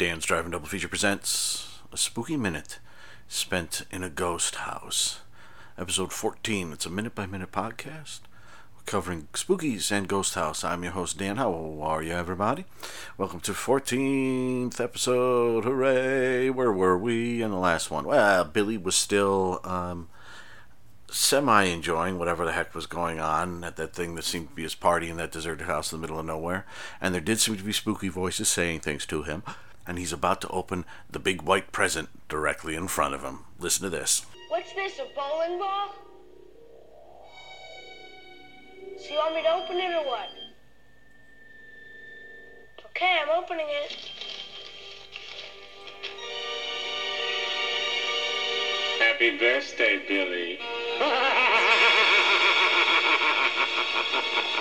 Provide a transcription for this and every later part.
Feature presents a spooky minute spent in a ghost house. Episode 14. It's a minute by minute podcast We're covering spookies and ghost house. I'm your host, Dan. How are you, everybody? Welcome to 14th episode. Hooray! Where were we in the last one? Well, Billy was still um, semi enjoying whatever the heck was going on at that thing that seemed to be his party in that deserted house in the middle of nowhere. And there did seem to be spooky voices saying things to him and he's about to open the big white present directly in front of him. Listen to this. What's this, a bowling ball? So you want me to open it or what? Okay, I'm opening it. Happy birthday, Billy.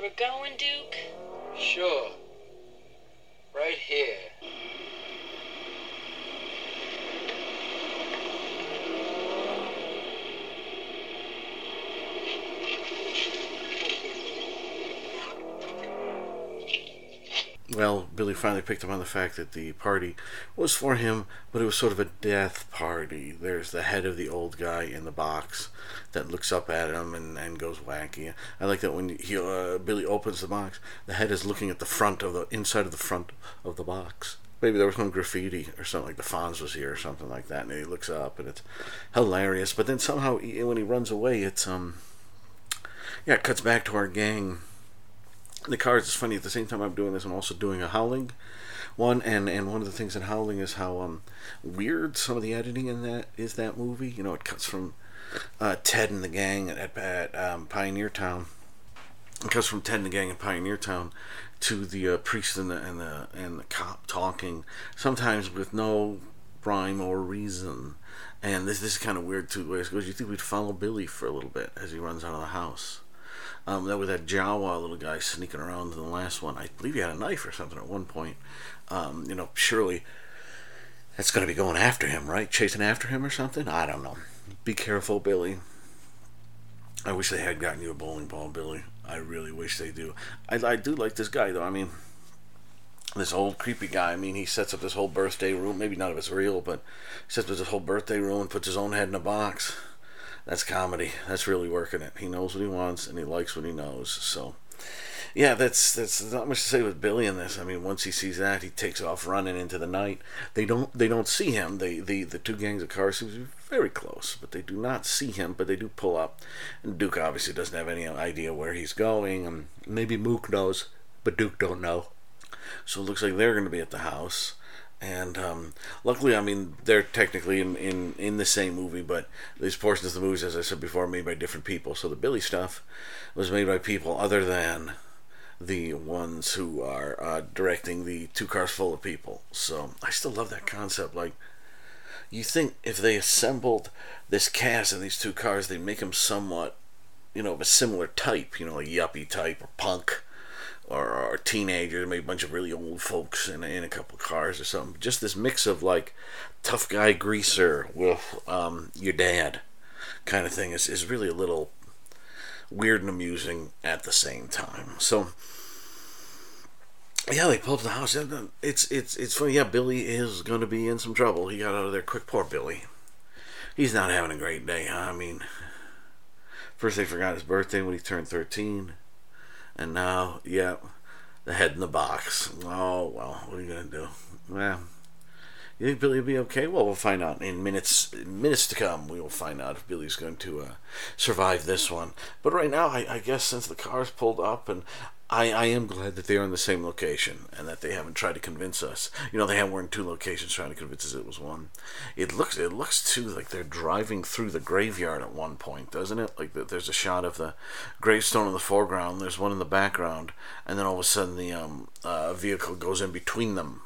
where we're going, Duke? Sure. Right here. Well, Billy finally picked up on the fact that the party was for him, but it was sort of a death party. There's the head of the old guy in the box that looks up at him and, and goes wacky. I like that when he uh, Billy opens the box, the head is looking at the front of the inside of the front of the box. Maybe there was some graffiti or something like the Fonz was here or something like that, and he looks up and it's hilarious. But then somehow he, when he runs away, it's um yeah, it cuts back to our gang the cards is funny at the same time i'm doing this i'm also doing a howling one and and one of the things in howling is how um weird some of the editing in that is that movie. You know it cuts from uh, ted and the gang at, at um, pioneer town. It cuts from ted and the gang in pioneer town to the uh, priest and the and the and the cop talking sometimes with no rhyme or reason. And this this is kind of weird too goes you think we'd follow billy for a little bit as he runs out of the house um, that was that Jawa little guy sneaking around in the last one. I believe he had a knife or something at one point. Um, you know, surely that's going to be going after him, right? Chasing after him or something? I don't know. Be careful, Billy. I wish they had gotten you a bowling ball, Billy. I really wish they do. I, I do like this guy, though. I mean, this old creepy guy. I mean, he sets up this whole birthday room. Maybe none of it's real, but sets up this whole birthday room and puts his own head in a box that's comedy. That's really working it. He knows what he wants and he likes what he knows. So, yeah, that's that's not much to say with Billy in this. I mean, once he sees that, he takes off running into the night. They don't they don't see him. They the the two gangs of cars seem very close, but they do not see him. But they do pull up, and Duke obviously doesn't have any idea where he's going. And maybe Mook knows, but Duke don't know. So it looks like they're going to be at the house and um, luckily, I mean, they're technically in, in, in the same movie, but these portions of the movies, as I said before, are made by different people. So the Billy stuff was made by people other than the ones who are uh, directing the two cars full of people. So I still love that concept. Like, you think if they assembled this cast in these two cars, they'd make them somewhat, you know, of a similar type, you know, a yuppie type or punk or, or teenagers, maybe a bunch of really old folks in, in a couple cars or something. Just this mix of like tough guy greaser with um, your dad kind of thing is, is really a little weird and amusing at the same time. So yeah, they pull up the house. It's it's it's funny. Yeah, Billy is going to be in some trouble. He got out of there quick. Poor Billy. He's not having a great day. Huh? I mean, first they forgot his birthday when he turned thirteen. And now, yeah, the head in the box. Oh, well, what are you going to do? Well, you think Billy will be okay? Well, we'll find out in minutes minutes to come. We will find out if Billy's going to uh, survive this one. But right now, I, I guess since the car's pulled up, and I, I am glad that they are in the same location and that they haven't tried to convince us. You know, they haven't were in two locations trying to convince us it was one. It looks it looks too like they're driving through the graveyard at one point, doesn't it? Like the, there's a shot of the gravestone in the foreground, there's one in the background, and then all of a sudden the um, uh, vehicle goes in between them.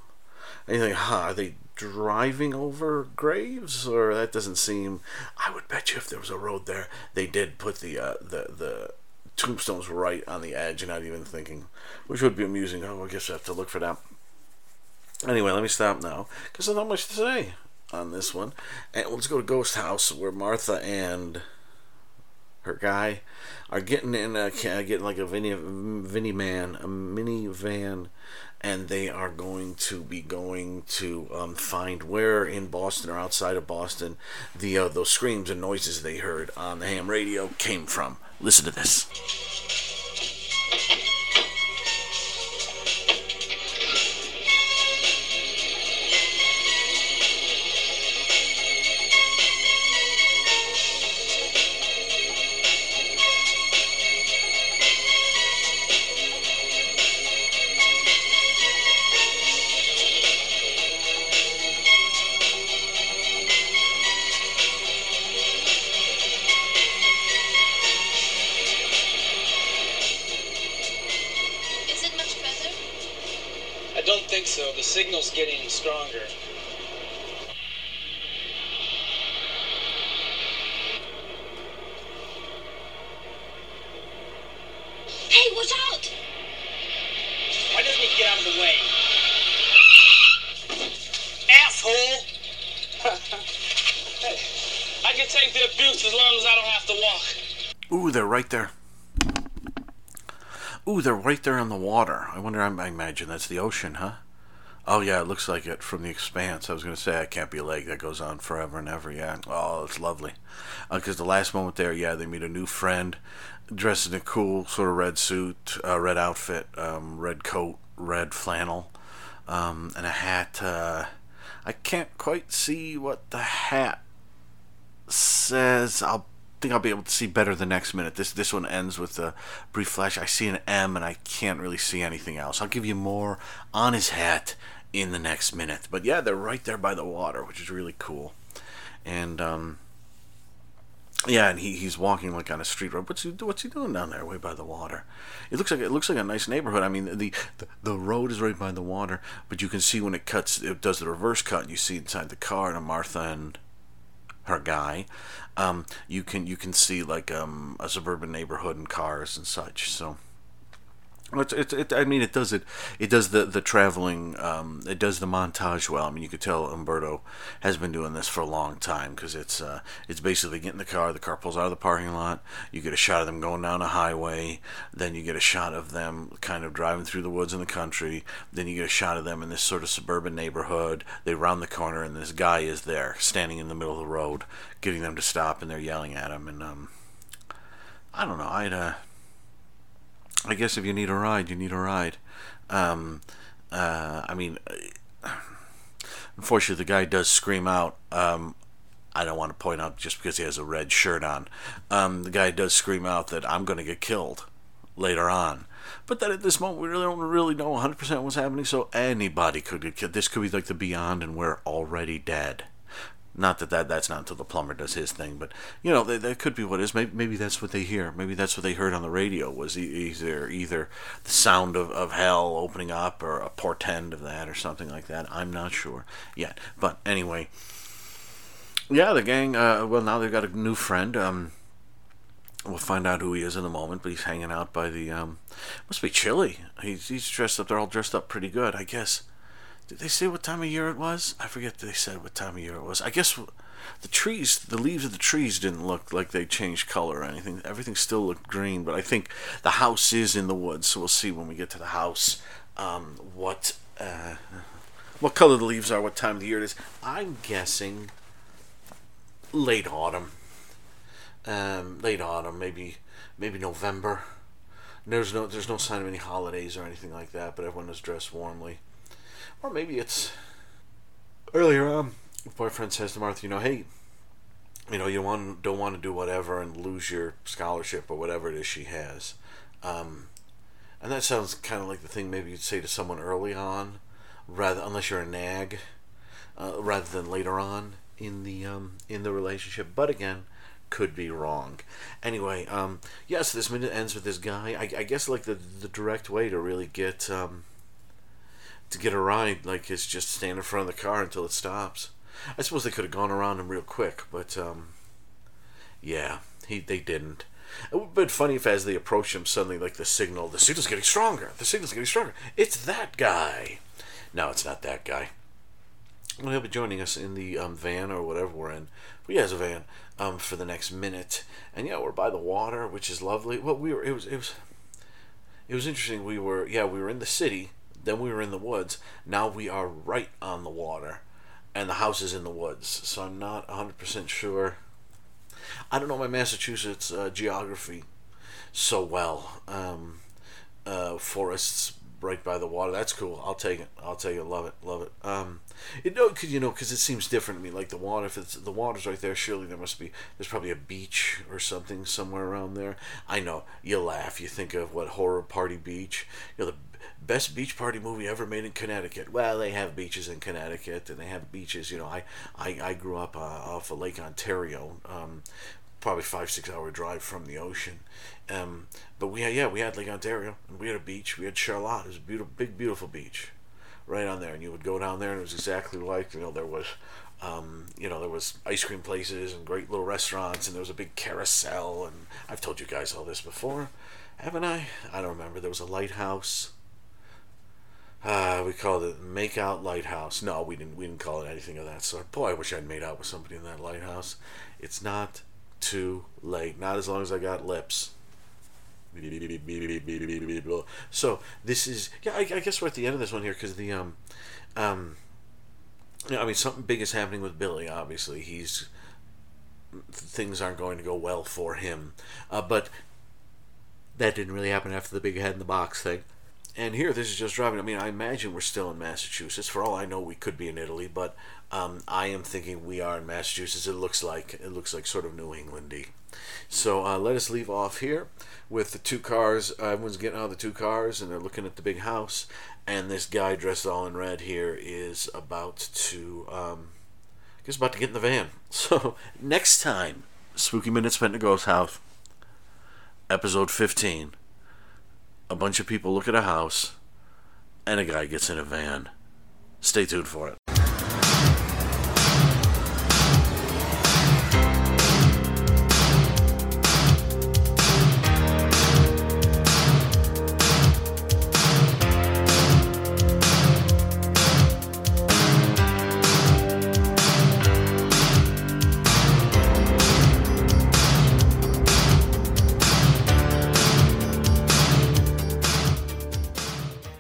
And you think, huh, are they driving over graves or that doesn't seem i would bet you if there was a road there they did put the uh, the the tombstones right on the edge and not even thinking which would be amusing oh i guess i have to look for that Anyway, let me stop now because there's not much to say on this one. And let's go to Ghost House where Martha and her guy are getting in a getting like a Vinny Vinny man a minivan and they are going to be going to um, find where in Boston or outside of Boston the uh, those screams and noises they heard on the ham radio came from. Listen to this. Signal's getting stronger. Hey, watch out! Why doesn't he get out of the way? Asshole! hey, I can take the abuse as long as I don't have to walk. Ooh, they're right there. Ooh, they're right there on the water. I wonder, I imagine that's the ocean, huh? Oh, yeah, it looks like it from the expanse. I was to say, that can't be a lake. That goes on forever and ever, yeah. Oh, it's lovely. Because the last moment there, yeah, they meet a new friend dressed in a cool sort of red suit, uh, red outfit, um, red coat, red flannel, um, and a hat. Uh, I can't quite see what the hat says. I'll think I'll be able to see better the next minute. This this one ends with a brief flash. I see an M and I can't really see anything else. I'll give you more on his hat in the next minute. But yeah, they're right there by the water, which is really cool. And um, yeah, and he, he's walking like on a street road. What's he what's he doing down there, way by the water? It looks like it looks like a nice neighborhood. I mean, the, the the road is right by the water, but you can see when it cuts, it does the reverse cut, and you see inside the car and a Martha and her guy. Um, you can you can see like um, a suburban neighborhood and cars and such. So it's, it's, it, I mean, it does it. It does the the traveling. Um, it does the montage well. I mean, you could tell Umberto has been doing this for a long time because it's uh, it's basically getting the car. The car pulls out of the parking lot. You get a shot of them going down a highway. Then you get a shot of them kind of driving through the woods in the country. Then you get a shot of them in this sort of suburban neighborhood. They round the corner and this guy is there, standing in the middle of the road, getting them to stop, and they're yelling at him. And um, I don't know. I'd uh, I guess if you need a ride, you need a ride. Um, uh, I mean, unfortunately, the guy does scream out. Um, I don't want to point out just because he has a red shirt on. Um, the guy does scream out that I'm going to get killed later on. But then at this moment, we really don't really know 100% what's happening, so anybody could get killed. This could be like the Beyond, and we're already dead. Not that, that that's not until the plumber does his thing, but you know that, that could be what is. Maybe, maybe that's what they hear. Maybe that's what they heard on the radio was either either the sound of, of hell opening up or a portend of that or something like that. I'm not sure yet. But anyway, yeah, the gang. Uh, well, now they've got a new friend. Um, we'll find out who he is in a moment. But he's hanging out by the. Um, must be chilly. He's he's dressed up. They're all dressed up pretty good, I guess. Did they say what time of year it was? I forget they said what time of year it was. I guess the trees, the leaves of the trees didn't look like they changed color or anything. Everything still looked green, but I think the house is in the woods, so we'll see when we get to the house um, what uh, what color the leaves are, what time of the year it is. I'm guessing late autumn. Um, late autumn, maybe maybe November. There's no there's no sign of any holidays or anything like that, but everyone is dressed warmly. Or maybe it's earlier on. Boyfriend says to Martha, you know, hey, you know, you want don't want to do whatever and lose your scholarship or whatever it is she has. Um, and that sounds kind of like the thing maybe you'd say to someone early on, rather unless you're a nag, uh, rather than later on in the um, in the relationship. But again, could be wrong. Anyway, um, yes, this minute ends with this guy. I, I guess like the the direct way to really get um, to get a ride, like is just stand in front of the car until it stops. I suppose they could have gone around him real quick, but um, yeah, he they didn't. It would have been funny if, as they approached him, suddenly like the signal, the signal's getting stronger. The signal's getting stronger. It's that guy. No, it's not that guy. Well, he'll be joining us in the um, van or whatever we're in. But has a van um, for the next minute, and yeah, we're by the water, which is lovely. Well, we were. It was. It was. It was interesting. We were. Yeah, we were in the city. Then we were in the woods. Now we are right on the water, and the house is in the woods. So I'm not 100 percent sure. I don't know my Massachusetts uh, geography so well. Um, uh, forests right by the water. That's cool. I'll take it. I'll take it. Love it. Love it. Um, you know, cause you know, cause it seems different to me. Like the water, if it's the water's right there, surely there must be. There's probably a beach or something somewhere around there. I know. You laugh. You think of what horror party beach. You know the best beach party movie ever made in Connecticut. Well, they have beaches in Connecticut, and they have beaches. You know, I I, I grew up uh, off of Lake Ontario. Um, probably five six hour drive from the ocean. Um, but we had yeah we had Lake Ontario and we had a beach. We had Charlotte. It was a beautiful big beautiful beach, right on there. And you would go down there and it was exactly like you know there was. Um, you know, there was ice cream places and great little restaurants, and there was a big carousel. And I've told you guys all this before, haven't I? I don't remember. There was a lighthouse. Uh, we called it Makeout Lighthouse. No, we didn't. We didn't call it anything of that sort. Boy, I wish I'd made out with somebody in that lighthouse. It's not too late. Not as long as I got lips. So this is yeah. I, I guess we're at the end of this one here because the um um. You know, I mean, something big is happening with Billy. Obviously, he's things aren't going to go well for him. Uh, but that didn't really happen after the big head in the box thing. And here, this is just driving. I mean, I imagine we're still in Massachusetts. For all I know, we could be in Italy, but um, I am thinking we are in Massachusetts. It looks like it looks like sort of New Englandy. So uh, let us leave off here with the two cars. Everyone's getting out of the two cars, and they're looking at the big house. And this guy dressed all in red here is about to, um, I guess, about to get in the van. So next time, Spooky Minutes spent in a ghost house, episode fifteen a bunch of people look at a house, and a guy gets in a van. Stay tuned for it.